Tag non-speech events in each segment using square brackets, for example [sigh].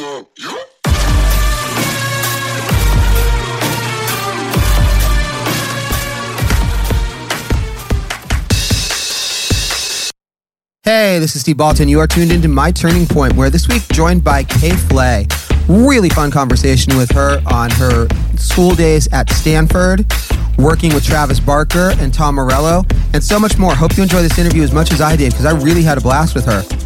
Up. Hey, this is Steve Baltin. You are tuned into My Turning Point, where this week joined by K. Flay. Really fun conversation with her on her school days at Stanford, working with Travis Barker and Tom Morello, and so much more. Hope you enjoy this interview as much as I did because I really had a blast with her.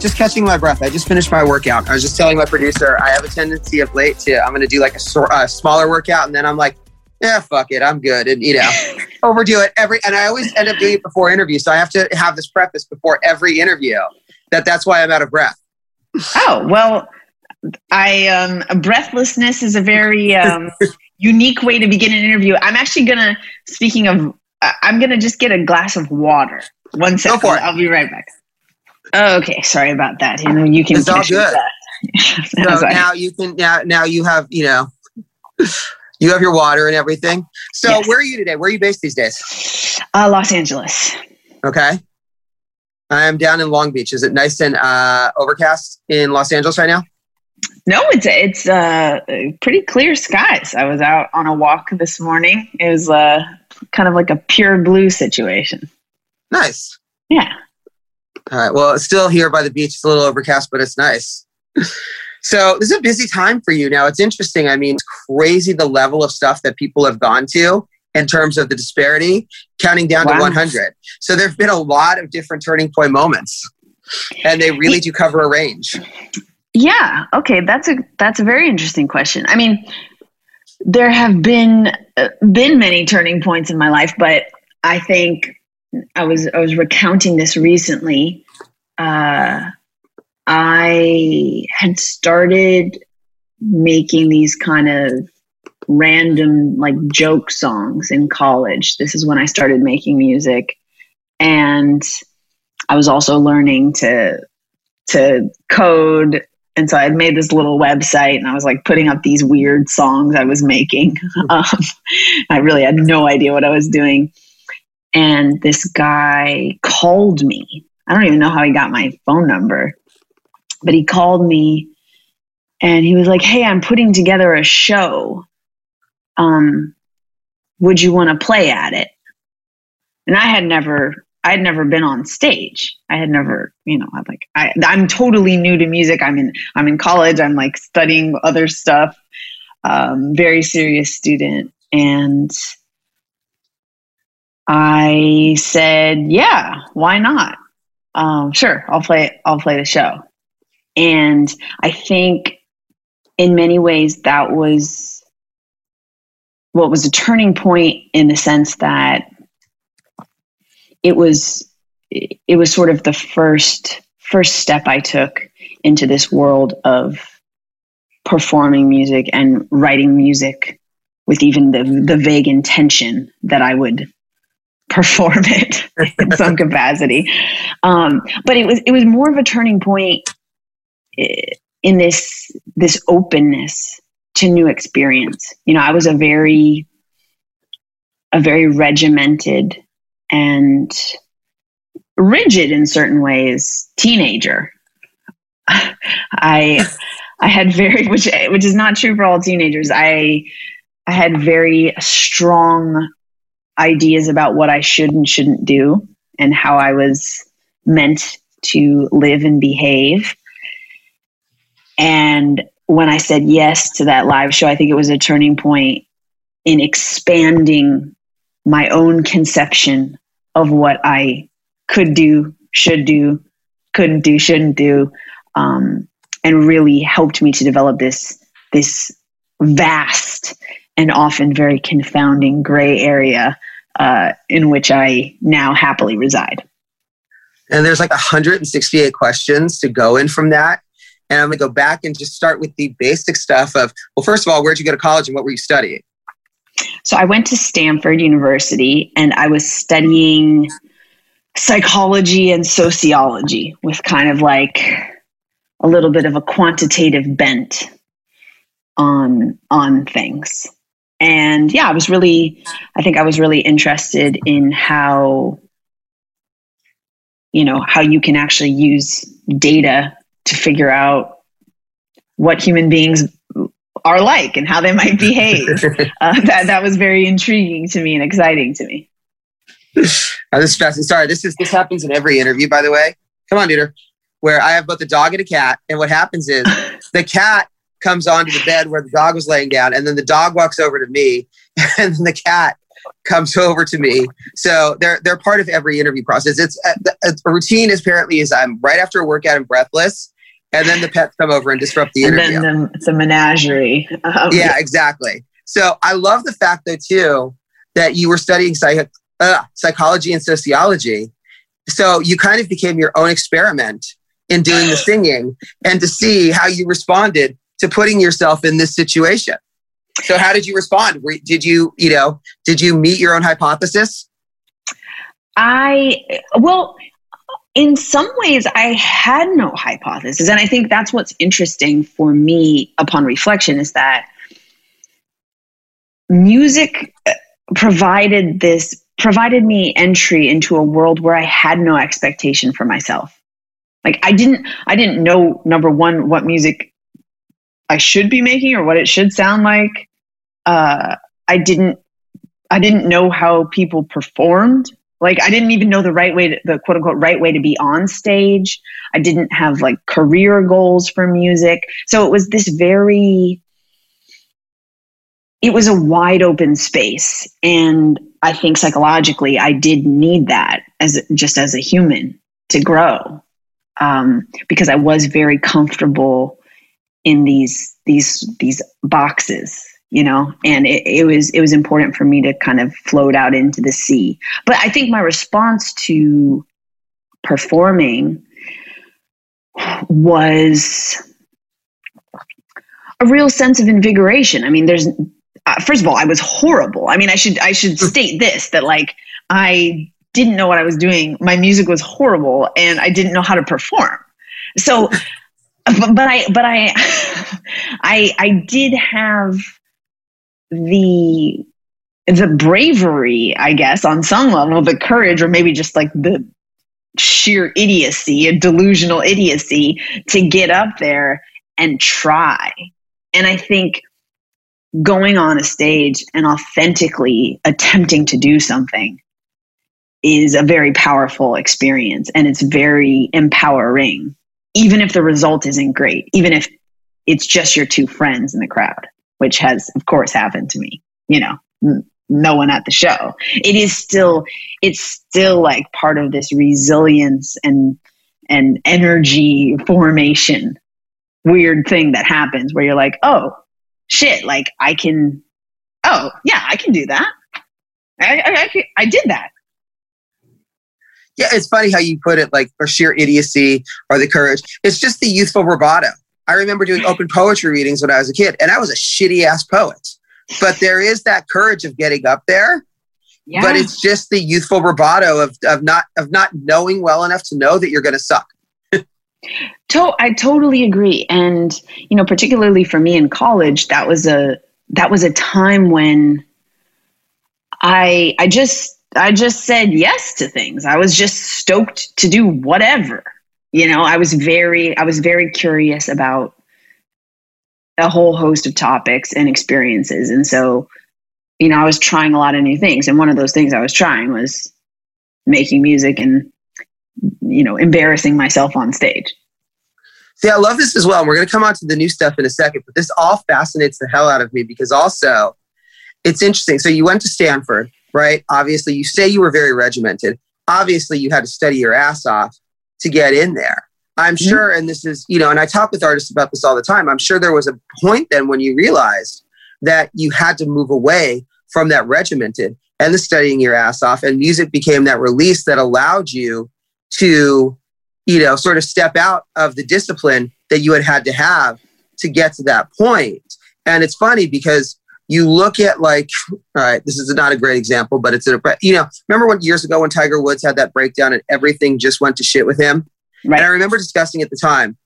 Just catching my breath. I just finished my workout. I was just telling my producer I have a tendency of late to I'm going to do like a, a smaller workout, and then I'm like, yeah, fuck it, I'm good, and you know, [laughs] overdo it every. And I always end up doing it before interviews, so I have to have this preface before every interview that that's why I'm out of breath. Oh well, I um, breathlessness is a very um, [laughs] unique way to begin an interview. I'm actually gonna. Speaking of, I'm gonna just get a glass of water. One second. for it. I'll be right back. Okay, sorry about that. You know, you can. It's all good. that. [laughs] So now you can now now you have you know you have your water and everything. So Yes. where are you today? Where are you based these days? uh, Los Angeles. Okay. I am down in Long Beach. Is it nice and uh, overcast in Los Angeles right now? No, it's it's uh, pretty clear skies. I was out on a walk this morning. It was uh, kind of like a pure blue situation. Nice. Yeah. All right. Well, it's still here by the beach. It's a little overcast, but it's nice. [laughs] So this is a busy time for you now. It's interesting. I mean, it's crazy the level of stuff that people have gone to in terms of the disparity, counting down to 100. So there have been a lot of different turning point moments, and they really do cover a range. Yeah. Okay. That's a that's a very interesting question. I mean, there have been uh, been many turning points in my life, but I think I was I was recounting this recently. Uh, I had started making these kind of random like joke songs in college. This is when I started making music, and I was also learning to to code and so I'd made this little website and I was like putting up these weird songs I was making. [laughs] um, I really had no idea what I was doing. And this guy called me. I don't even know how he got my phone number, but he called me and he was like, Hey, I'm putting together a show. Um, would you want to play at it? And I had never I had never been on stage. I had never, you know, I'm like I, I'm totally new to music. I'm in I'm in college. I'm like studying other stuff. Um, very serious student, and I said, "Yeah, why not? Um, sure, I'll play. I'll play the show." And I think, in many ways, that was what was a turning point in the sense that it was it was sort of the first first step I took into this world of performing music and writing music with even the the vague intention that I would perform it [laughs] in some capacity. Um, but it was it was more of a turning point eh, in this this openness to new experience. You know, I was a very a very regimented and rigid in certain ways teenager. [laughs] I I had very which which is not true for all teenagers. I I had very strong ideas about what I should and shouldn't do and how I was meant to live and behave. And when I said yes to that live show, I think it was a turning point in expanding my own conception of what I could do, should do, couldn't do, shouldn't do, um, and really helped me to develop this this vast and often very confounding gray area uh, in which I now happily reside. And there's like 168 questions to go in from that. And I'm gonna go back and just start with the basic stuff of well, first of all, where'd you go to college and what were you studying? So I went to Stanford University and I was studying psychology and sociology with kind of like a little bit of a quantitative bent on on things. And yeah, I was really I think I was really interested in how you know how you can actually use data to figure out what human beings are like and how they might behave. [laughs] uh, that that was very intriguing to me and exciting to me. Uh, this is fascinating. Sorry, this is this happens in every interview, by the way. Come on, dude. Where I have both a dog and a cat, and what happens is [laughs] the cat comes onto the bed where the dog was laying down, and then the dog walks over to me, [laughs] and then the cat comes over to me. So they're they're part of every interview process. It's a, uh, a routine. Apparently, is I'm right after a workout and breathless, and then the pets come over and disrupt the interview. And then the, it's a menagerie. Um, yeah, exactly. So I love the fact though too that you were studying psych- uh, psychology and sociology. So you kind of became your own experiment in doing the singing and to see how you responded to putting yourself in this situation. So how did you respond? Did you, you know, did you meet your own hypothesis? I well, in some ways I had no hypothesis and I think that's what's interesting for me upon reflection is that music uh, provided this provided me entry into a world where I had no expectation for myself. Like I didn't I didn't know number 1 what music I should be making or what it should sound like. Uh, I didn't I didn't know how people performed. Like I didn't even know the right way to, the quote unquote right way to be on stage. I didn't have like career goals for music. So it was this very it was a wide open space and I think psychologically I did need that as just as a human to grow. Um, because I was very comfortable in these these these boxes you know? And it, it was it was important for me to kind of float out into the sea. But i think my response to performing was a real sense of invigoration. I mean there's uh, first of all i was horrible. I mean i should i should state this that like i didn't know what i was doing. My music was horrible and i didn't know how to perform. So but, I but I [laughs] I I did have the the bravery, I guess, on some level, the courage, or maybe just like the sheer idiocy, a delusional idiocy to get up there and try. And I think going on a stage and authentically attempting to do something is a very powerful experience and it's very empowering even if the result isn't great, even if it's just your two friends in the crowd, which has, of course, happened to me, you know, no one at the show. It is still, it's still like part of this resilience and, and energy formation weird thing that happens where you're like, oh, shit, like I can, oh, yeah, I can do that. I, I, I, I did that yeah, it's funny how you put it, like for sheer idiocy or the courage. It's just the youthful bravado. I remember doing open [laughs] poetry readings when I was a kid, and I was a shitty ass poet. But there is that courage of getting up there. Yeah. But it's just the youthful bravado of, of not of not knowing well enough to know that you're going to suck. [laughs] to- I totally agree, and you know, particularly for me in college, that was a that was a time when I I just I just said yes to things. I was just stoked to do whatever. You know, I was very I was very curious about a whole host of topics and experiences. And so, you know, I was trying a lot of new things. And one of those things I was trying was making music and you know, embarrassing myself on stage. See, I love this as well. And we're going to come on to the new stuff in a second, but this all fascinates the hell out of me because also it's interesting. So you went to Stanford right? Obviously, you say you were very regimented. Obviously, you had to study your ass off to get in there. I'm mm-hmm. sure, and this is, you know, and I talk with artists about this all the time. I'm sure there was a point then when you realized that you had to move away from that regimented and the studying your ass off, and music became that release that allowed you to, you know, sort of step out of the discipline that you had had to have to get to that point. And it's funny because you look at like all right this is not a great example but it's a you know remember when years ago when tiger woods had that breakdown and everything just went to shit with him right. and i remember discussing at the time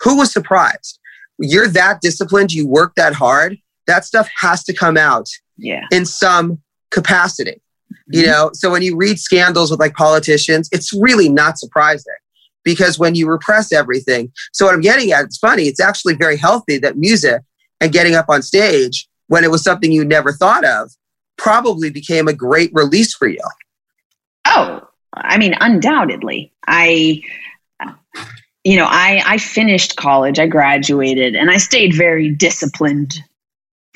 who was surprised you're that disciplined you work that hard that stuff has to come out yeah. in some capacity mm-hmm. you know so when you read scandals with like politicians it's really not surprising because when you repress everything. So what I'm getting at, it's funny. It's actually very healthy that music and getting up on stage when it was something you never thought of probably became a great release for you. Oh, I mean, undoubtedly. I, you know, I, I finished college, I graduated, and I stayed very disciplined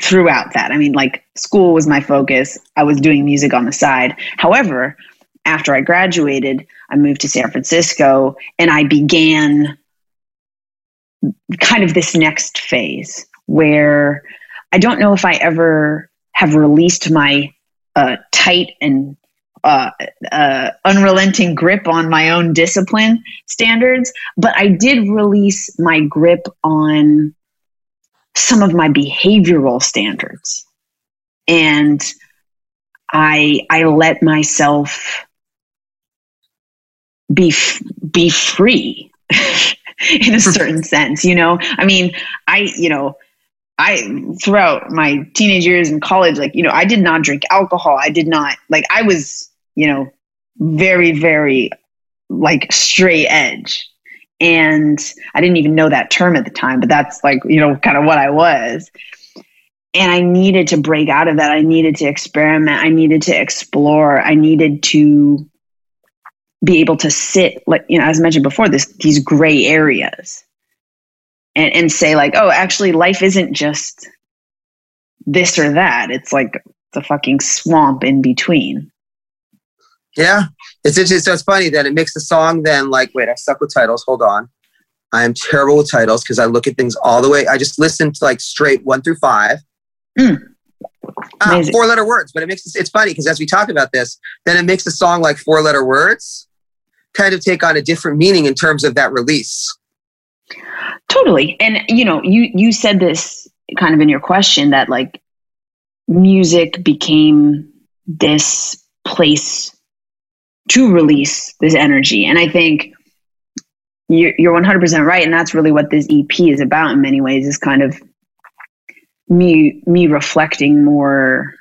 throughout that. I mean, like school was my focus. I was doing music on the side. However, after I graduated, I moved to San Francisco and I began kind of this next phase where I don't know if I ever have released my uh, tight and uh, uh, unrelenting grip on my own discipline standards, but I did release my grip on some of my behavioral standards. And I, I let myself be, be free [laughs] in a certain sense, you know? I mean, I, you know, I throughout my teenage years in college, like, you know, I did not drink alcohol. I did not like I was, you know, very, very like straight edge. And I didn't even know that term at the time, but that's like, you know, kind of what I was. And I needed to break out of that. I needed to experiment. I needed to explore. I needed to be able to sit, like, you know, as I mentioned before, this these gray areas and, and say like, oh, actually, life isn't just this or that. It's like the fucking swamp in between. Yeah, it's interesting. So it's funny that it makes the song then like, wait, I suck with titles. Hold on. I am terrible with titles because I look at things all the way. I just listen to like straight one through five. Mm. Uh, four letter words, but it makes it's funny because as we talk about this, then it makes the song like four letter words kind of take on a different meaning in terms of that release. Totally. And you know, you you said this kind of in your question that like music became this place to release this energy. And I think you're, you're 100% right. And that's really what this EP is about in many ways is kind of me, me reflecting more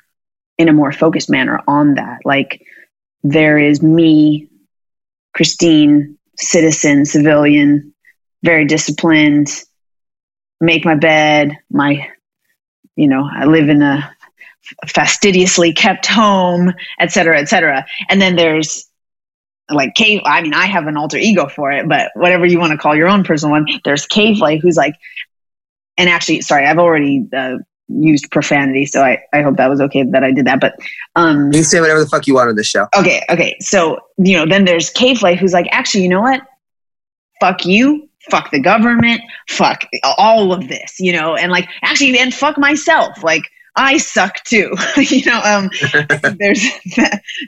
in a more focused manner on that. Like there is me, Christine, citizen, civilian, very disciplined, make my bed, my, you know, I live in a fastidiously kept home, et cetera, et cetera. And then there's like cave. I mean, I have an alter ego for it, but whatever you want to call your own personal one, there's K. Flay who's like, and actually, sorry, I've already uh, used profanity, so I, I hope that was okay that I did that. But um, you say whatever the fuck you want on this show. Okay, okay. So you know, then there's K. Flay who's like, actually, you know what? Fuck you fuck the government, fuck all of this, you know, and like actually, and fuck myself. Like I suck too, [laughs] you know. Um, [laughs] there's [laughs]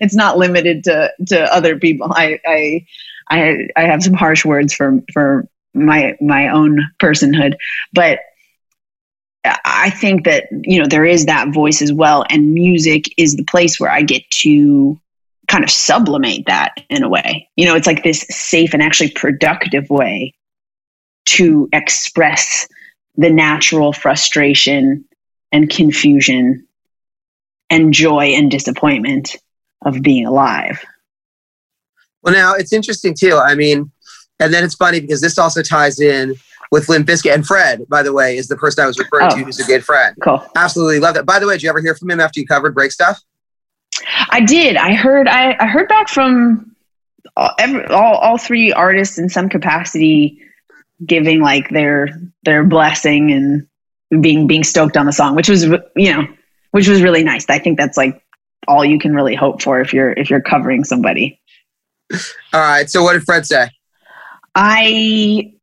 it's not limited to to other people. I I I I have some harsh words for for my my own personhood, but I think that you know there is that voice as well, and music is the place where I get to kind of sublimate that in a way. You know, it's like this safe and actually productive way to express the natural frustration and confusion and joy and disappointment of being alive. Well, now it's interesting too. I mean, and then it's funny because this also ties in with Limp Bizkit and Fred, by the way, is the person I was referring oh, to who's a good friend. Cool. Absolutely love that. By the way, did you ever hear from him after you covered Break Stuff? I did. I heard I, I heard back from all, every, all, all three artists in some capacity giving like their their blessing and being being stoked on the song, which was you know which was really nice. I think that's like all you can really hope for if you're if you're covering somebody. All right. So what did Fred say? I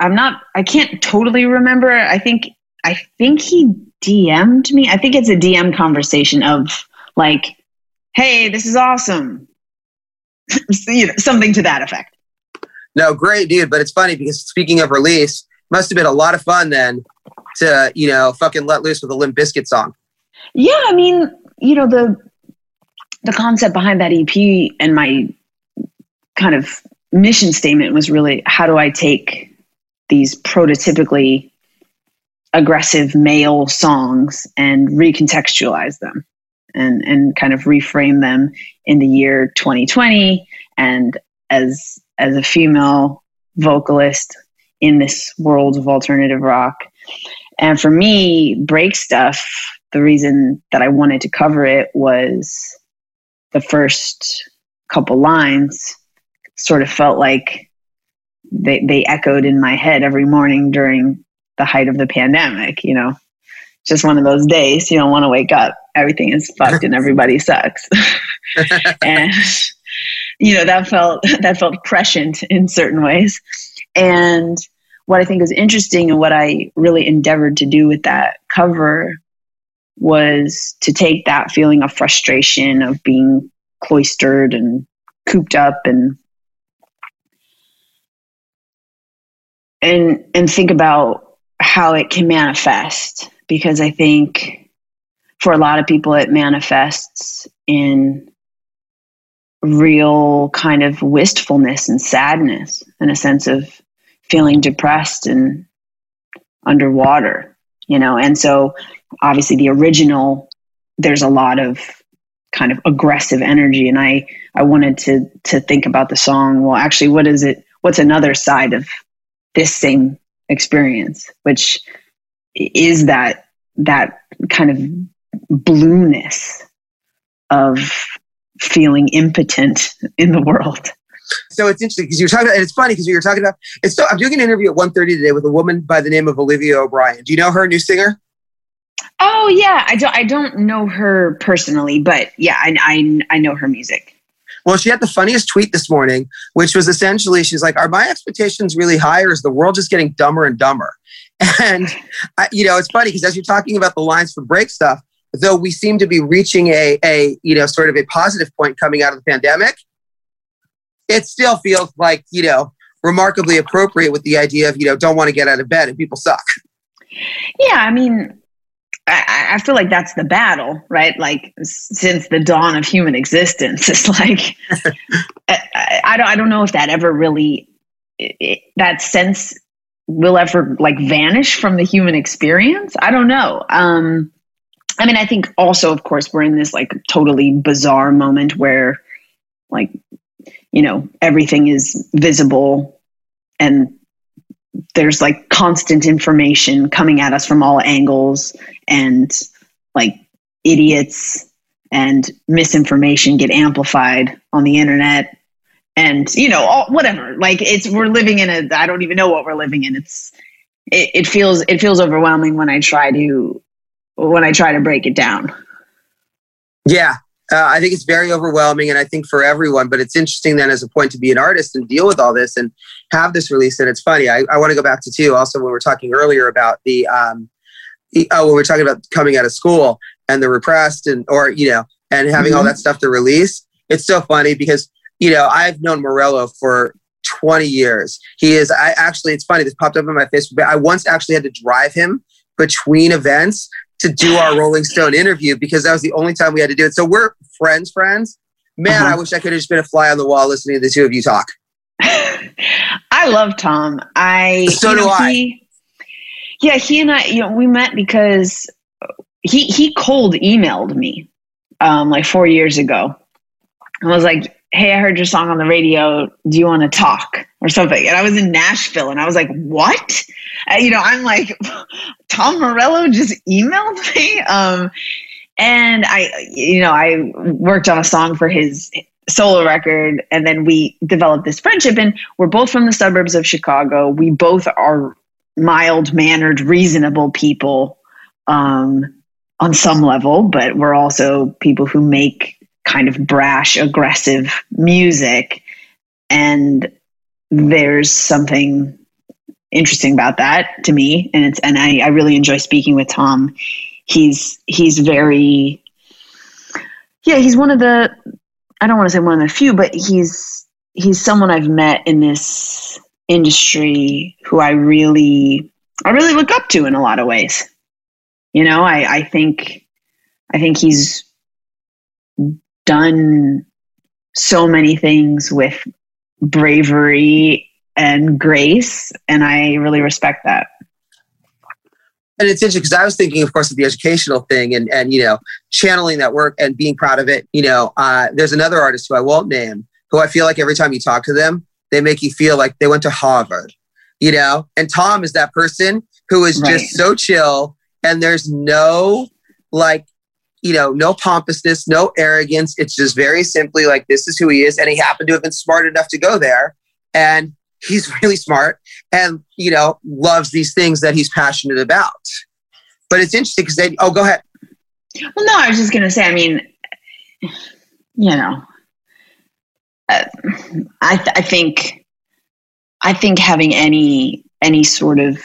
I'm not I can't totally remember. I think I think he DM'd me. I think it's a DM conversation of like, hey, this is awesome. [laughs] you know, something to that effect. No, great, dude. But it's funny because speaking of release, must have been a lot of fun then to, you know, fucking let loose with a Limp Bizkit song. Yeah, I mean, you know, the the concept behind that EP and my kind of mission statement was really how do I take these prototypically aggressive male songs and recontextualize them and and kind of reframe them in the year 2020 and as as a female vocalist in this world of alternative rock. And for me, break stuff, the reason that I wanted to cover it was the first couple lines sort of felt like they, they echoed in my head every morning during the height of the pandemic, you know. Just one of those days you don't want to wake up. Everything is fucked and everybody sucks. [laughs] and you know, that felt [laughs] that felt prescient in certain ways. And what I think is interesting and what I really endeavored to do with that cover was to take that feeling of frustration of being cloistered and cooped up and and and think about how it can manifest because I think for a lot of people it manifests in real kind of wistfulness and sadness and a sense of feeling depressed and underwater, you know. And so, obviously, the original, there's a lot of kind of aggressive energy, and I I wanted to to think about the song. Well, actually, what is it? What's another side of this same experience, which is that that kind of blueness of feeling impotent in the world. So it's interesting because you're talking about, and it's funny because you're talking about, it's so, I'm doing an interview at 1.30 today with a woman by the name of Olivia O'Brien. Do you know her, new singer? Oh yeah, I don't, I don't know her personally, but yeah, I, I, I know her music. Well, she had the funniest tweet this morning, which was essentially, she's like, "Are my expectations really high, or is the world just getting dumber and dumber?" [laughs] And I, you know, it's funny because as you're talking about the lines for break stuff, though we seem to be reaching a, a you know sort of a positive point coming out of the pandemic, it still feels like, you know, remarkably appropriate with the idea of, you know, don't want to get out of bed and people suck. Yeah, I mean, I, I feel like that's the battle, right? Like since the dawn of human existence, [laughs] it's like [laughs] I, I, don't I don't know if that ever really it, that sense will ever like vanish from the human experience. I don't know. Um, I mean, I think also, of course, we're in this like totally bizarre moment where like you know everything is visible and there's like constant information coming at us from all angles and like idiots and misinformation get amplified on the internet and you know all, whatever. Like it's we're living in a i don't even know what we're living in. It's it, it feels it feels overwhelming when i try to when i try to break it down yeah uh, I think it's very overwhelming, and I think for everyone. But it's interesting then, as a point, to be an artist and deal with all this and have this release. And it's funny. I, I want to go back to too. Also, when we are talking earlier about the, um, oh, when we are talking about coming out of school and the repressed and or you know and having mm-hmm. all that stuff to release. It's so funny because you know I've known Morello for 20 years. He is. I actually, it's funny. This popped up on my Facebook. I once actually had to drive him between events to do our Rolling Stone interview because that was the only time we had to do it. So we're friends, friends. Man, uh-huh. I wish I could have just been a fly on the wall listening to the two of you talk. [laughs] I love Tom. I so do know, I. He, yeah, he and I, you know, we met because he he cold emailed me um, like four years ago. I was like, "Hey, I heard your song on the radio. Do you want to talk or something?" And I was in Nashville, and I was like, "What?" You know, I'm like, [laughs] Tom Morello just emailed me. Um, and I, you know, I worked on a song for his solo record, and then we developed this friendship. And we're both from the suburbs of Chicago. We both are mild mannered, reasonable people um, on some level, but we're also people who make kind of brash, aggressive music. And there's something interesting about that to me. And it's, and I, I really enjoy speaking with Tom he's he's very yeah he's one of the i don't want to say one of the few but he's he's someone i've met in this industry who i really i really look up to in a lot of ways you know i i think i think he's done so many things with bravery and grace and i really respect that and it's interesting because I was thinking, of course, of the educational thing and and you know channeling that work and being proud of it. You know, uh, there's another artist who I won't name who I feel like every time you talk to them, they make you feel like they went to Harvard, you know? And Tom is that person who is Right. just so chill and there's no like, you know, no pompousness, no arrogance. It's just very simply like, this is who he is. And he happened to have been smart enough to go there. And he's [laughs] really smart and, you know, loves these things that he's passionate about. But it's interesting because they, oh, go ahead. Well, no, I was just going to say, I mean, you know, uh, I, th- I think, I think having any, any sort of,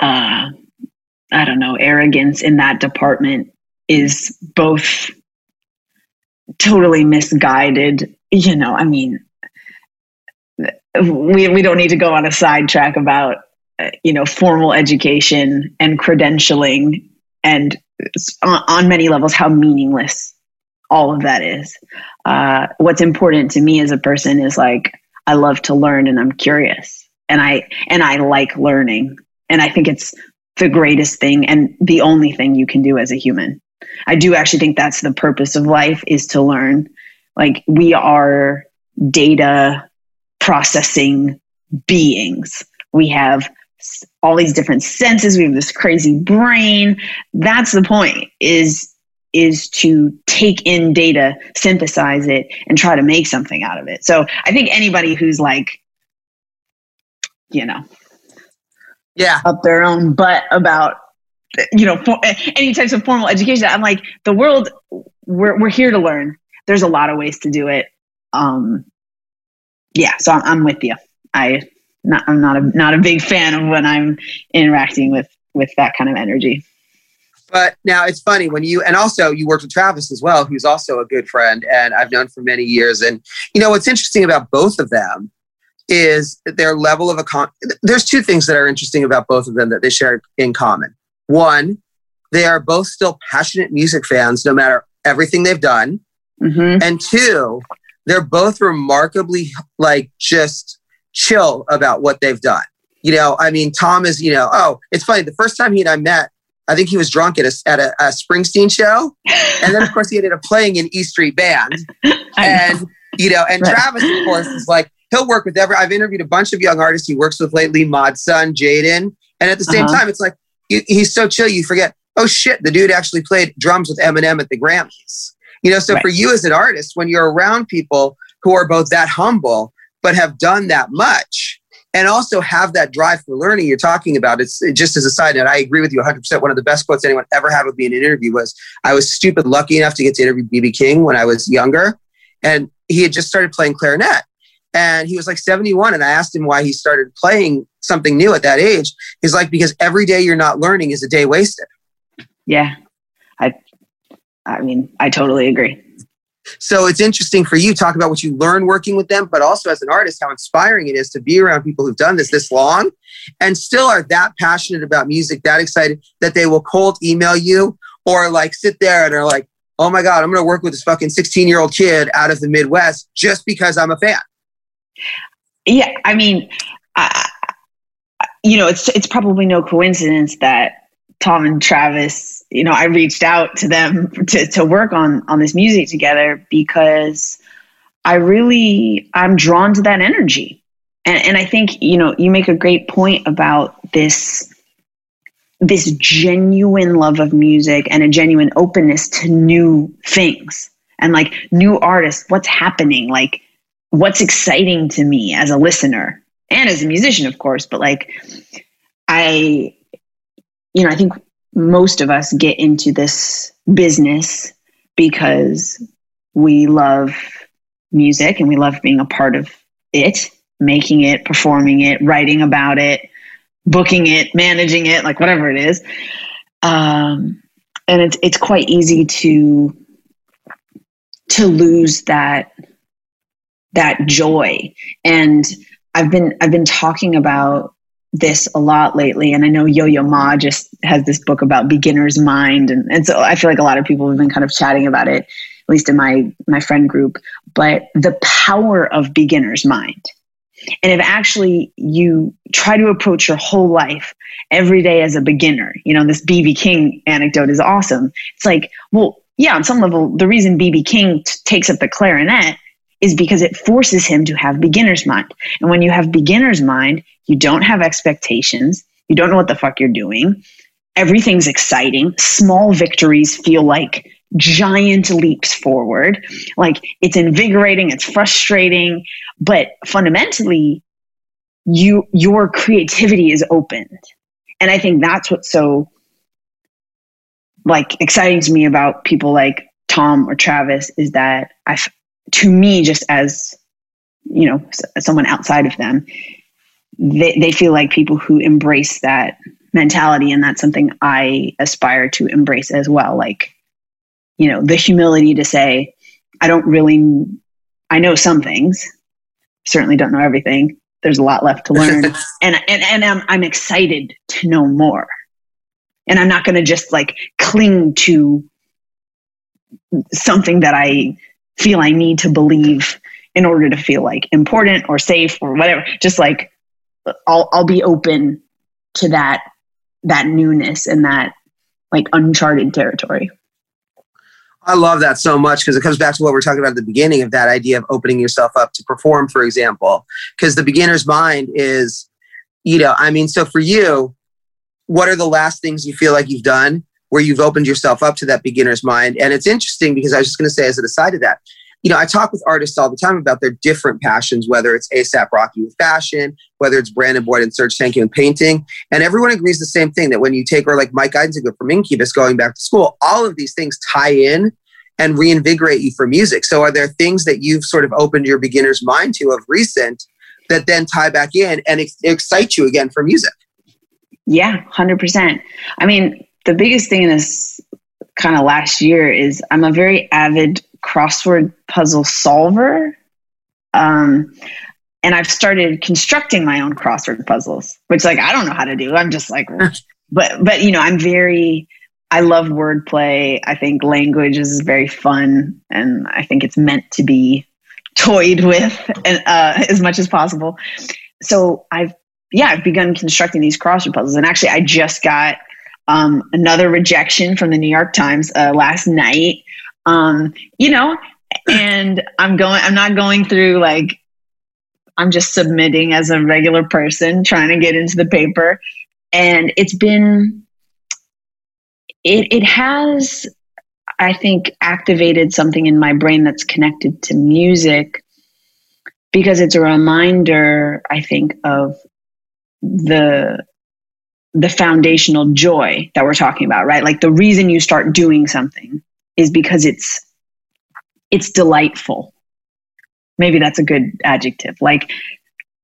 uh, I don't know, arrogance in that department is both totally misguided. You know, I mean, we, we don't need to go on a sidetrack about, uh, you know, formal education and credentialing and on, on many levels how meaningless all of that is. Uh, what's important to me as a person is like I love to learn and I'm curious and I and I like learning and I think it's the greatest thing and the only thing you can do as a human. I do actually think that's the purpose of life is to learn. Like we are data processing beings. We have all these different senses. We have this crazy brain. That's the point is is to take in data, synthesize it, and try to make something out of it. So I think anybody who's like, you know, Yeah. up their own butt about you know for, any types of formal education i'm like the world we're, we're here to learn there's a lot of ways to do it um yeah so i'm, I'm with you i not, i'm not a not a big fan of when i'm interacting with with that kind of energy But now it's funny when you, and also you worked with Travis as well, who's also a good friend and I've known for many years. And, you know, what's interesting about both of them is their level of a, con- there's two things that are interesting about both of them that they share in common. One, they are both still passionate music fans no matter everything they've done. hmm And two, they're both remarkably like just chill about what they've done. You know, I mean, Tom is, you know, oh, it's funny. The first time he and I met, I think he was drunk at a, at a, a Springsteen show. And then, of course, he ended up playing in E Street Band. [laughs] And, you know, and Right. Travis, of course, is like, he'll work with every, I've interviewed a bunch of young artists he works with lately, Mod Sun, Jaden. And at the same Uh-huh. time, it's like, he- he's so chill, you forget, oh shit, the dude actually played drums with Eminem at the Grammys. You know, so Right. for you as an artist, when you're around people who are both that humble, but have done that much, and also have that drive for learning you're talking about, it's it- just as a side note, I agree with you 100%. One of the best quotes anyone ever had with me in an interview was, I was stupid lucky enough to get to interview BB King when I was younger. And he had just started playing clarinet. And he was like 71. And I asked him why he started playing something new at that age. He's like, because every day you're not learning is a day wasted. yeah i i mean i totally agree So it's interesting for you talk about what you learn working with them, but also as an artist, how inspiring it is to be around people who've done this this long and still are that passionate about music, that excited that they will cold email you or like sit there and are like, oh my God, I'm going to work with this fucking 16 year old kid out of the Midwest just because I'm a fan. Yeah i mean I- you know it's it's probably no coincidence that tom and travis you know i reached out to them to, to work on on this music together because i really i'm drawn to that energy. And and i think you know you make a great point about this this genuine love of music and a genuine openness to new things and like new artists what's happening like what's exciting to me as a listener and as a musician of course but like i you know i think most of us get into this business because we love music and we love being a part of it making it performing it writing about it booking it managing it like whatever it is. Um, and it's it's quite easy to to lose that that joy. And i've been i've been talking about this a lot lately. And i know yo-yo ma just has this book about beginner's mind. And, and so i feel like a lot of people have been kind of chatting about it at least in my my friend group. But the power of beginner's mind. And if actually you try to approach your whole life every day as a beginner you know this bb king anecdote is awesome. It's like well yeah on some level the reason bb king t- takes up the clarinet is because it forces him to have beginner's mind. And when you have beginner's mind, you don't have expectations, you don't know what the fuck you're doing. Everything's exciting. Small victories feel like giant leaps forward. Like it's invigorating, it's frustrating, but fundamentally, you your creativity is opened. And I think that's what's so like exciting to me about people like Tom or Travis is that I, to me, just as you know, someone outside of them, they they feel like people who embrace that mentality, and that's something I aspire to embrace as well. Like, you know, the humility to say, I don't really, I know some things, certainly don't know everything. There's a lot left to learn, [laughs] and and and I'm I'm excited to know more and I'm not going to just like cling to something that I feel I need to believe in order to feel like important or safe or whatever. Just like I'll I'll be open to that that newness and that like uncharted territory. I love that so much because it comes back to what we are talking about at the beginning of that idea of opening yourself up to perform, for example. Because the beginner's mind is, you know, I mean, so for you, what are the last things you feel like you've done where you've opened yourself up to that beginner's mind? And it's interesting because I was just going to say, as an aside to that, you know, I talk with artists all the time about their different passions, whether it's ASAP Rocky with fashion, whether it's Brandon Boyd and Serj Tankian with painting. And everyone agrees the same thing that when you take, or like Mike Einziger from Incubus going back to school, all of these things tie in and reinvigorate you for music. So are there things that you've sort of opened your beginner's mind to of recent that then tie back in and ex- excite you again for music? Yeah, 100%. I mean, the biggest thing in this kind of last year is I'm a very avid crossword puzzle solver. Um, and I've started constructing my own crossword puzzles, which like I don't know how to do. I'm just like, but but you know, I'm very. I love wordplay. I think language is very fun, and I think it's meant to be toyed with and, uh, as much as possible. So I've yeah, I've begun constructing these crossword puzzles. And actually, I just got um, another rejection from the New York Times uh, last night. Um, you know, and I'm going. I'm not going through like. I'm just submitting as a regular person, trying to get into the paper, and it's been. It it has, I think, activated something in my brain that's connected to music because it's a reminder, I think, of the the foundational joy that we're talking about right? Like the reason you start doing something is because it's it's delightful. Maybe that's a good adjective. Like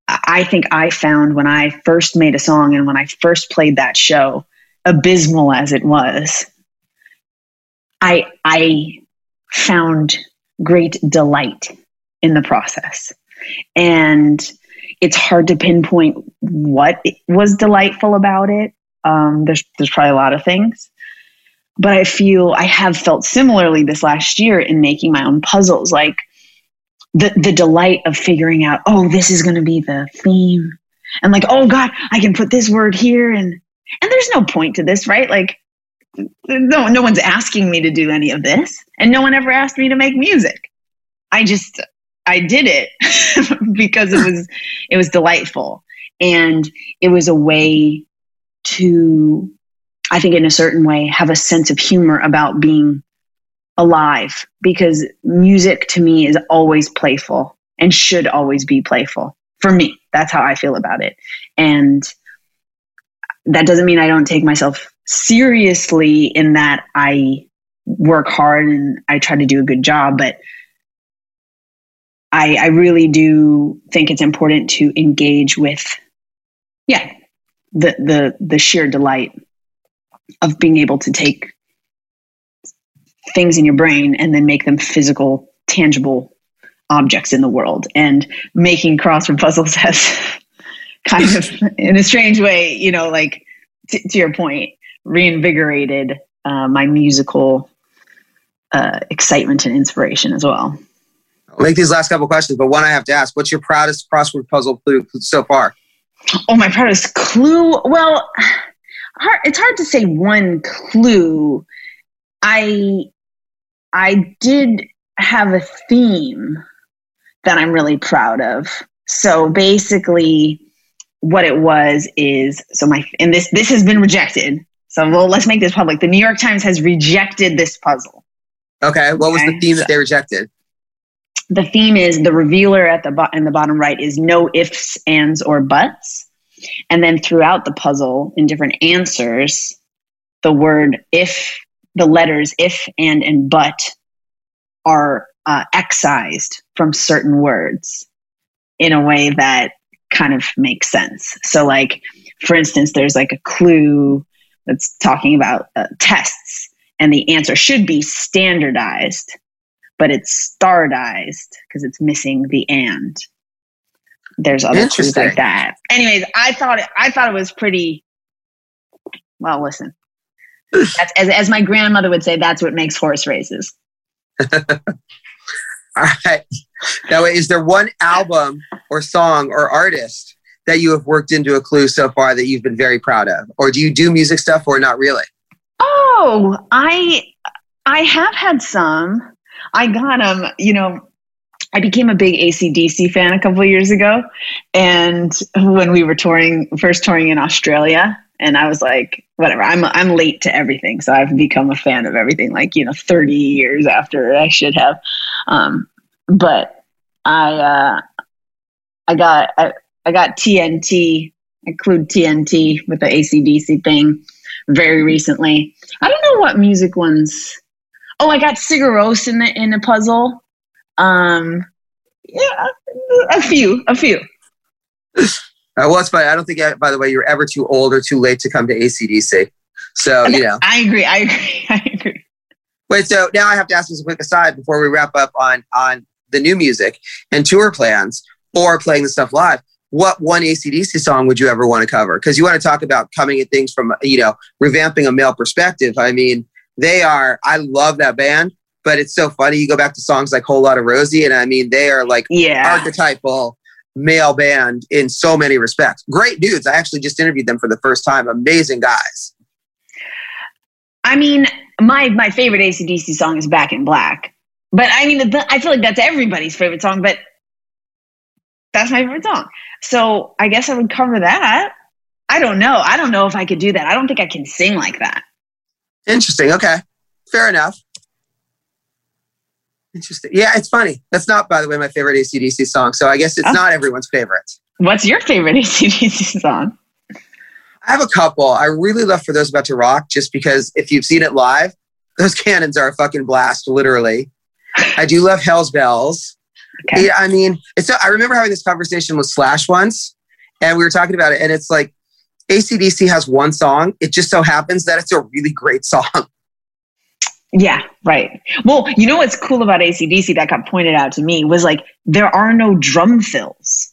i think i found when i first made a song and when i first played that show abysmal as it was i i found great delight in the process. And it's hard to pinpoint what was delightful about it. Um, there's there's probably a lot of things, but I feel I have felt similarly this last year in making my own puzzles. Like the the delight of figuring out, oh, this is going to be the theme, and like, oh God, I can put this word here, and and there's no point to this, right? Like, no no one's asking me to do any of this, and no one ever asked me to make music. I just I did it [laughs] because it was it was delightful. And it was a way to I think in a certain way have a sense of humor about being alive because music to me is always playful and should always be playful for me. That's how I feel about it. And that doesn't mean I don't take myself seriously in that I work hard and I try to do a good job but I, I really do think it's important to engage with, yeah, the the the sheer delight of being able to take things in your brain and then make them physical, tangible objects in the world. And making crossword [laughs] puzzles has [laughs] kind of, in a strange way, you know, like t- to your point, reinvigorated uh, my musical uh, excitement and inspiration as well. I'll make these last couple questions, but one I have to ask: What's your proudest crossword puzzle clue so far? Oh, my proudest clue. Well, hard, it's hard to say one clue. I I did have a theme that I'm really proud of. So basically, what it was is so my and this this has been rejected. So well, let's make this public. The New York Times has rejected this puzzle. Okay, what was Okay, the theme so- that they rejected? The theme is the revealer at the bo- in the bottom right is no ifs, ands, or buts, and then throughout the puzzle in different answers, the word if, the letters if, and, and but are uh, excised from certain words in a way that kind of makes sense. So, like, for instance, there's like a clue that's talking about uh, tests, and the answer should be standardized, but it's stardized because it's missing the and. There's other clues like that. Anyways, I thought it, I thought it was pretty. Well, listen. That's, as, as my grandmother would say, that's what makes horse races. [laughs] All right. Now, is there one album or song or artist that you have worked into a clue so far that you've been very proud of? Or do you do music stuff or not really? Oh, I I have had some. I got them, you know, I became a big ACDC fan a couple years ago, and when we were touring, first touring in Australia, and I was like, whatever. I'm I'm late to everything, so I've become a fan of everything. Like you know, 30 years after I should have. Um, but I uh, I got I, I got TNT. I clued TNT with the ACDC thing very recently. I don't know what music ones. Oh, I got Sigur Rós in the in a puzzle. Um, yeah, a few, a few. [laughs] Uh, well, it's funny. I don't think, by the way, you're ever too old or too late to come to ACDC. So, you know. I agree. I agree. [laughs] I agree. Wait, so now I have to ask this a quick aside before we wrap up on on the new music and tour plans or playing the stuff live. What one ACDC song would you ever want to cover? Because you want to talk about coming at things from you know revamping a male perspective. I mean, they are. I love that band, but it's so funny. You go back to songs like "Whole Lot of Rosie," and I mean, they are like Yeah. archetypal male band in so many respects. Great dudes. I actually just interviewed them for the first time. Amazing guys. I mean, my my favorite ACDC song is Back in Black. But I mean, I feel like that's everybody's favorite song, but that's my favorite song. So I guess I would cover that. I don't know. I don't know if I could do that. I don't think I can sing like that. Interesting. Okay. Fair enough. Interesting. Yeah, it's funny. That's not, by the way, my favorite ACDC song. So I guess it's Oh. not everyone's favorite. What's your favorite [laughs] ACDC song? I have a couple. I really love For Those About to Rock just because if you've seen it live, those [laughs] cannons are a fucking blast, literally. I do love Hell's Bells. Okay. Yeah, I mean, it's. So I remember having this conversation with Slash once, and we were talking about it, and it's like ACDC has one song. It just so happens that it's a really great song. [laughs] Yeah, right. Well, you know what's cool about ACDC that got pointed out to me was like there are no drum fills.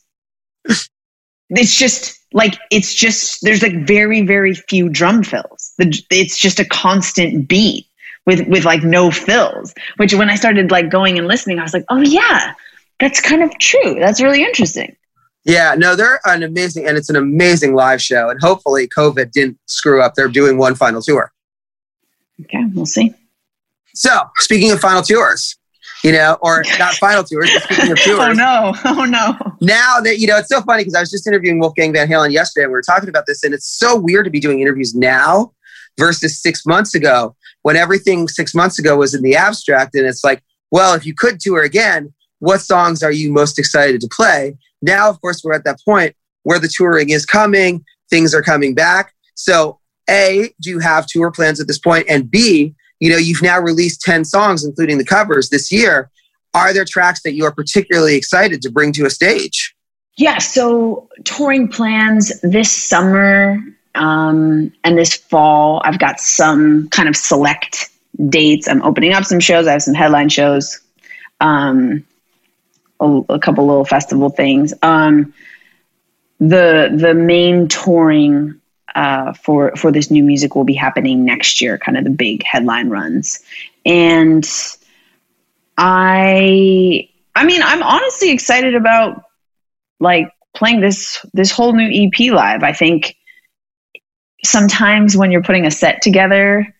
it's just like it's just there's like very very few drum fills. It's just a constant beat with with like no fills. Which when I started like going and listening, I was like, oh yeah, that's kind of true. That's really interesting. Yeah, no, they're an amazing, and it's an amazing live show. And hopefully, COVID didn't screw up. They're doing one final tour. Okay, we'll see. So, speaking of final tours, you know, or not final tours, but speaking of [laughs] tours, Oh no! Oh no! now that you know, it's so funny because I was just interviewing Wolfgang Van Halen yesterday, and we were talking about this, and it's so weird to be doing interviews now versus six months ago, when everything six months ago was in the abstract, and it's like, well, if you could tour again, what songs are you most excited to play? Now, of course, we're at that point where the touring is coming, things are coming back. So, A, do you have tour plans at this point? And B, you know, you've now released 10 songs, including the covers this year. Are there tracks that you are particularly excited to bring to a stage? Yeah, so touring plans this summer um, and this fall, I've got some kind of select dates. I'm opening up some shows. I have some headline shows, um, a, a couple little festival things. Um, the the main touring uh, for for this new music will be happening next year. Kind of the big headline runs, and I I mean I'm honestly excited about like playing this this whole new EP live. I think sometimes when you're putting a set together,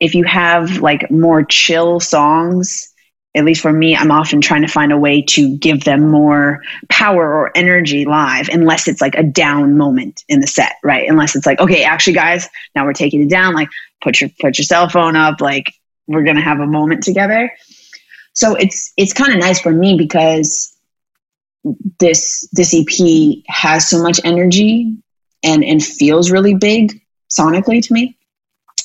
if you have like more chill songs, at least for me, I'm often trying to find a way to give them more power or energy live, unless it's like a down moment in the set, right? Unless it's like, okay, actually, guys, now we're taking it down. Like, put your put your cell phone up. Like, we're gonna have a moment together. So it's it's kind of nice for me because this this EP has so much energy and and feels really big sonically to me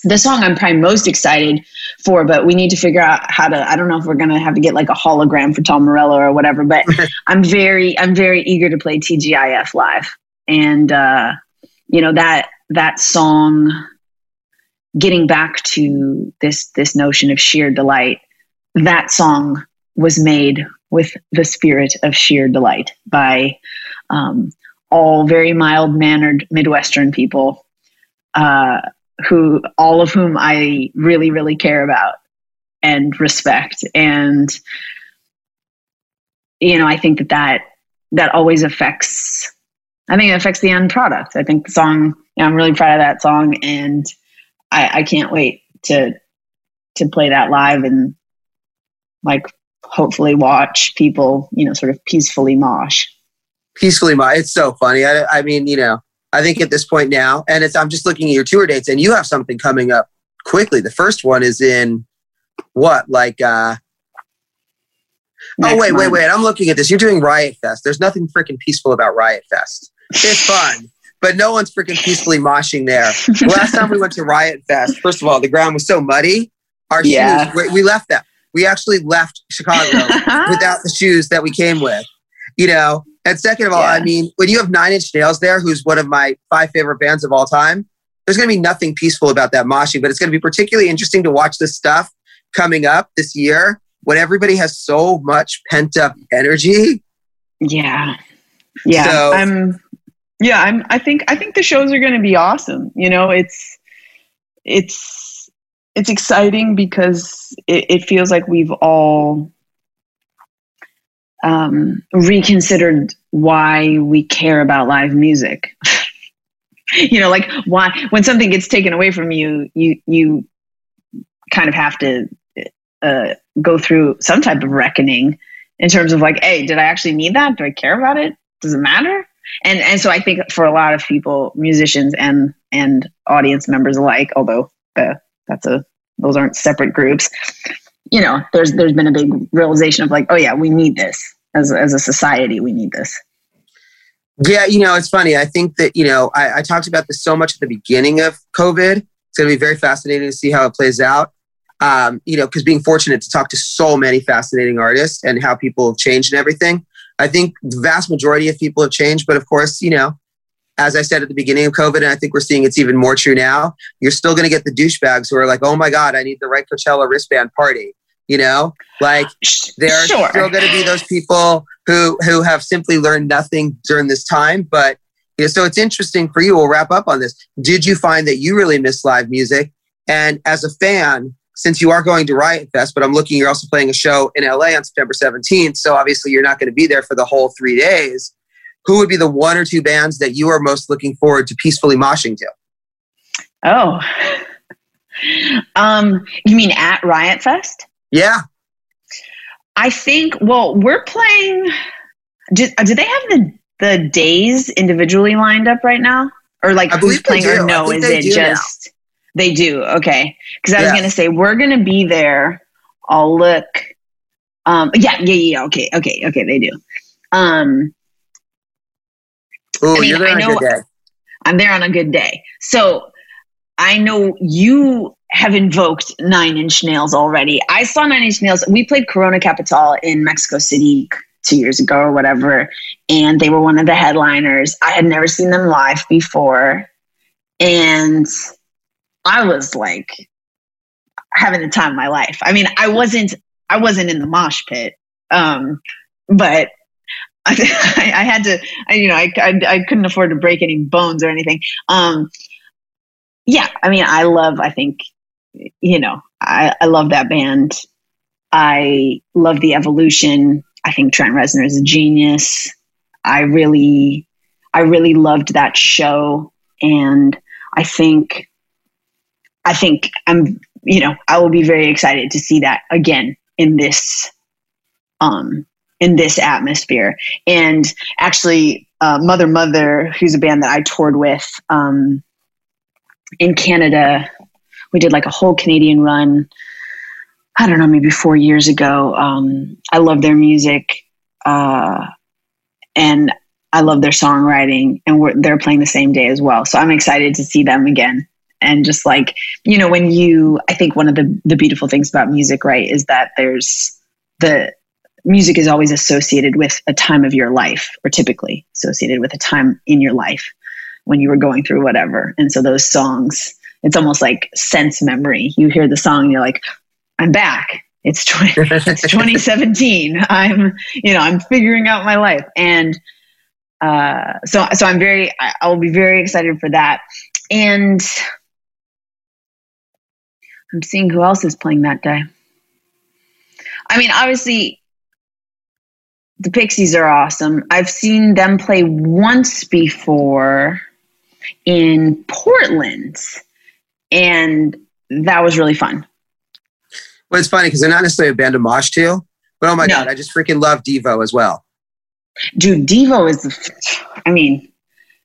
the song I'm probably most excited for, but we need to figure out how to. I don't know if we're gonna have to get like a hologram for Tom Morello or whatever. But [laughs] I'm very, I'm very eager to play TGIF live, and uh, you know that that song. Getting back to this this notion of sheer delight, that song was made with the spirit of sheer delight by um, all very mild mannered Midwestern people. Uh, who all of whom I really, really care about and respect. And, you know, I think that that, that always affects, I think it affects the end product. I think the song, you know, I'm really proud of that song and I, I can't wait to, to play that live and like hopefully watch people, you know, sort of peacefully mosh. Peacefully mosh. It's so funny. I, I mean, you know, I think at this point now, and it's I'm just looking at your tour dates, and you have something coming up quickly. The first one is in what, like uh Oh wait, month. wait, wait. I'm looking at this. You're doing Riot Fest. There's nothing freaking peaceful about Riot Fest. It's fun. but no one's freaking peacefully moshing there. The last time we went to Riot Fest, first of all, the ground was so muddy. Our yeah. shoes, we, we left them. We actually left Chicago [laughs] without the shoes that we came with. You know, and second of all, yeah. I mean, when you have Nine Inch Nails there, who's one of my five favorite bands of all time, there's going to be nothing peaceful about that moshing, but it's going to be particularly interesting to watch this stuff coming up this year when everybody has so much pent up energy. Yeah. Yeah. So, I'm yeah, I'm I think I think the shows are going to be awesome. You know, it's it's it's exciting because it, it feels like we've all um, reconsidered why we care about live music. [laughs] you know, like why when something gets taken away from you, you you kind of have to uh, go through some type of reckoning in terms of like, hey, did I actually need that? Do I care about it? Does it matter? And and so I think for a lot of people, musicians and and audience members alike, although uh, that's a those aren't separate groups, you know, there's there's been a big realization of like, oh yeah, we need this as as a society. We need this. Yeah, you know, it's funny. I think that you know, I, I talked about this so much at the beginning of COVID. It's going to be very fascinating to see how it plays out. Um, you know, because being fortunate to talk to so many fascinating artists and how people have changed and everything. I think the vast majority of people have changed, but of course, you know, as I said at the beginning of COVID, and I think we're seeing it's even more true now, you're still going to get the douchebags who are like, oh my God, I need the right Coachella wristband party you know? Like there are sure. still going to be those people who who have simply learned nothing during this time but you know so it's interesting for you we'll wrap up on this. Did you find that you really miss live music? And as a fan since you are going to riot fest but i'm looking you're also playing a show in la on september 17th so obviously you're not going to be there for the whole three days who would be the one or two bands that you are most looking forward to peacefully moshing to oh [laughs] um you mean at riot fest yeah. I think, well, we're playing. Did, uh, do they have the, the days individually lined up right now? Or like who's playing or no? Is it just. Now. They do. Okay. Because I was going to say, we're going to be there. I'll look. Um, yeah, yeah, yeah. Okay. Okay. Okay. They do. Um, Oh, I mean, you're there on a good day. I'm there on a good day. So I know you have invoked Nine Inch Nails already. I saw Nine Inch Nails. We played Corona Capital in Mexico City two years ago or whatever, and they were one of the headliners. I had never seen them live before, and I was like having the time of my life. I mean, I wasn't I wasn't in the mosh pit, um, but [laughs] I, I, had to. I, you know, I, I, I couldn't afford to break any bones or anything. Um, yeah, I mean, I love. I think you know, I, I love that band. I love the evolution. I think Trent Reznor is a genius. I really, I really loved that show, and I think, I think I'm, you know, I will be very excited to see that again in this um, in this atmosphere. And actually, uh, Mother Mother, who's a band that I toured with um, in Canada, we did like a whole Canadian run. I don't know, maybe four years ago. Um, I love their music, uh, and I love their songwriting, and they're playing the same day as well. So I'm excited to see them again. And just like you know, when you, I think one of the the beautiful things about music, right, is that there's the music is always associated with a time of your life, or typically associated with a time in your life when you were going through whatever. And so those songs, it's almost like sense memory. You hear the song, and you're like, I'm back. It's [laughs] 20, it's 2017. I'm, you know, I'm figuring out my life. And uh, so, so I'm very, I, will be very excited for that. And I'm seeing who else is playing that day. I mean, obviously, the Pixies are awesome. I've seen them play once before in Portland, and that was really fun. Well, it's funny because they're not necessarily a band to mosh to, but oh my no. god, I just freaking love Devo as well. Dude, Devo is, I mean,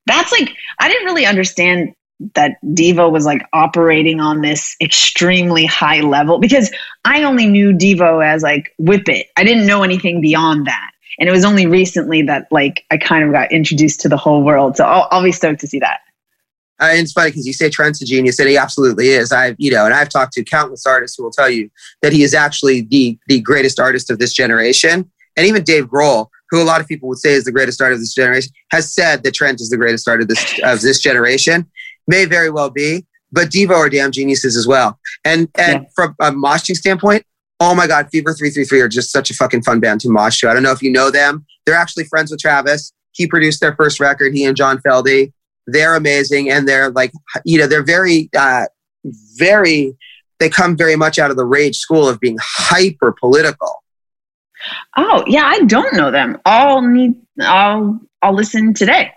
that's like I didn't really understand that Devo was like operating on this extremely high level because I only knew Devo as like Whip It. I didn't know anything beyond that. And it was only recently that like I kind of got introduced to the whole world. So I'll, I'll be stoked to see that. Uh, it's funny because you say Trent's a genius, and he absolutely is. I, you know, and I've talked to countless artists who will tell you that he is actually the the greatest artist of this generation. And even Dave Grohl, who a lot of people would say is the greatest artist of this generation, has said that Trent is the greatest artist of this of this generation. May very well be, but Devo are damn geniuses as well. And and yeah. from a moshing standpoint, oh my God, Fever 333 are just such a fucking fun band to mosh to. I don't know if you know them. They're actually friends with Travis. He produced their first record, he and John Feldy. They're amazing. And they're like, you know, they're very, uh, very, they come very much out of the rage school of being hyper political. Oh, yeah, I don't know them. I'll need, I'll, I'll listen today.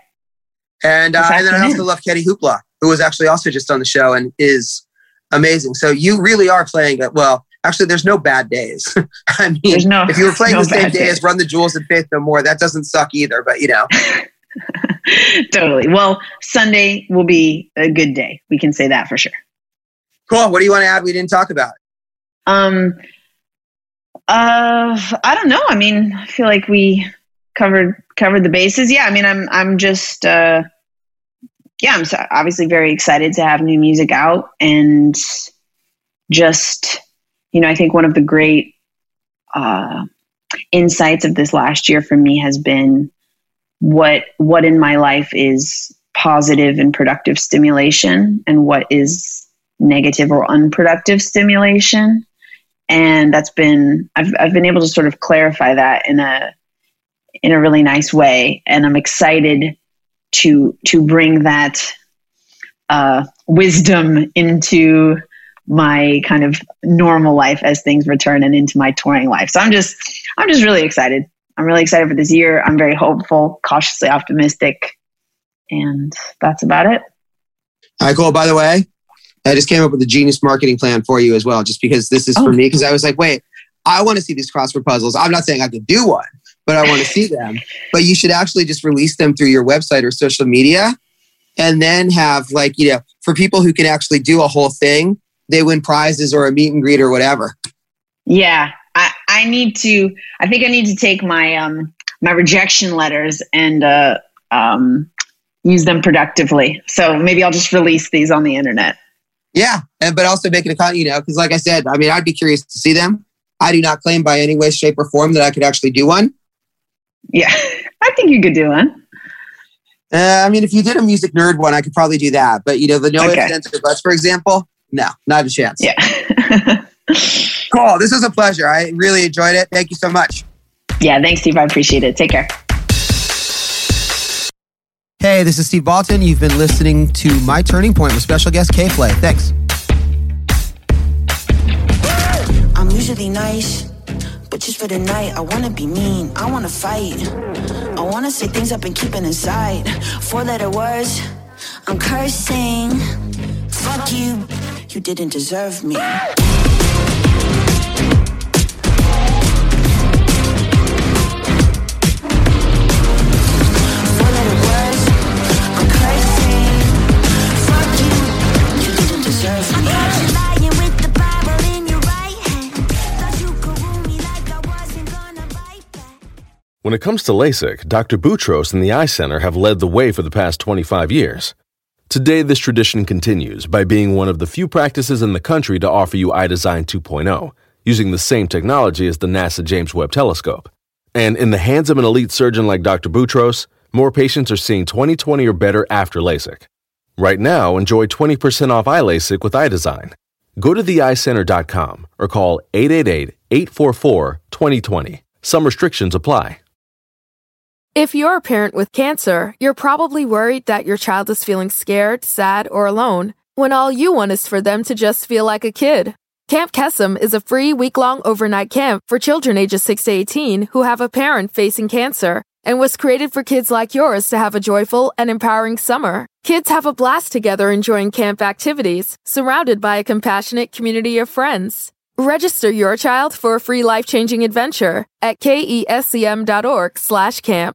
And, uh, and then I also love Kenny Hoopla, who was actually also just on the show and is amazing. So you really are playing it well actually there's no bad days. [laughs] I mean no, if you were playing no the same day as run the jewels and faith no more that doesn't suck either but you know. [laughs] Totally. Well sunday will be a good day. We can say that for sure. Cool. What do you want to add we didn't talk about? Um uh i don't know. I mean i feel like we covered covered the bases. Yeah i mean i'm i'm just uh yeah i'm so obviously very excited to have new music out and just you know, I think one of the great uh, insights of this last year for me has been what what in my life is positive and productive stimulation and what is negative or unproductive stimulation. And that's been I've, I've been able to sort of clarify that in a in a really nice way. And i'm excited to to bring that uh, wisdom into my kind of normal life as things return and into my touring life. So I'm just I'm just really excited. I'm really excited for this year. I'm very hopeful, cautiously optimistic, and that's about it. All right, cool. By the way, I just came up with a genius marketing plan for you as well, just because this is oh. for me. Because I was like, wait, I want to see these crossword puzzles. I'm not saying I could do one, but I want to see them. [laughs] But you should actually just release them through your website or social media, and then have like you know for people who can actually do a whole thing they win prizes or a meet and greet or whatever. Yeah, I, I need to. I think I need to take my um, my rejection letters and uh, um, use them productively. So maybe I'll just release these on the internet. Yeah, and but also make it a con. You know, because like I said, I mean, I'd be curious to see them. I do not claim by any way, shape, or form that I could actually do one. Yeah, [laughs] I think you could do one. Uh, I mean, if you did a music nerd one, I could probably do that. But you know, the no okay. ifs, ands, or buts, for example, no, not a chance. Yeah. [laughs] cool. This was a pleasure. I really enjoyed it. Thank you so much. Yeah, thanks, Steve. I appreciate it. Take care. Hey, this is Steve Baltin. You've been listening to My Turning Point with special guest K Flay. Thanks. I'm usually nice, but just for the night, I wanna be mean. I wanna fight. I wanna say things I've been keeping inside. Four letter words, I'm cursing. Fuck you you didn't deserve me. When it comes to LASIK, Dr. Boutros and the Eye Center have led the way for the past 25 years. Today, this tradition continues by being one of the few practices in the country to offer you iDesign 2.0, using the same technology as the NASA James Webb Telescope. And in the hands of an elite surgeon like Dr. Boutros, more patients are seeing 20/20 or better after LASIK. Right now, enjoy 20% off iLASIK with iDesign. Go to theeyecenter.com or call 888-844-2020. Some restrictions apply. If you're a parent with cancer, you're probably worried that your child is feeling scared, sad, or alone when all you want is for them to just feel like a kid. Camp Kesem is a free week-long overnight camp for children ages 6 to 18 who have a parent facing cancer and was created for kids like yours to have a joyful and empowering summer. Kids have a blast together enjoying camp activities, surrounded by a compassionate community of friends. Register your child for a free life-changing adventure at kesem.org/camp.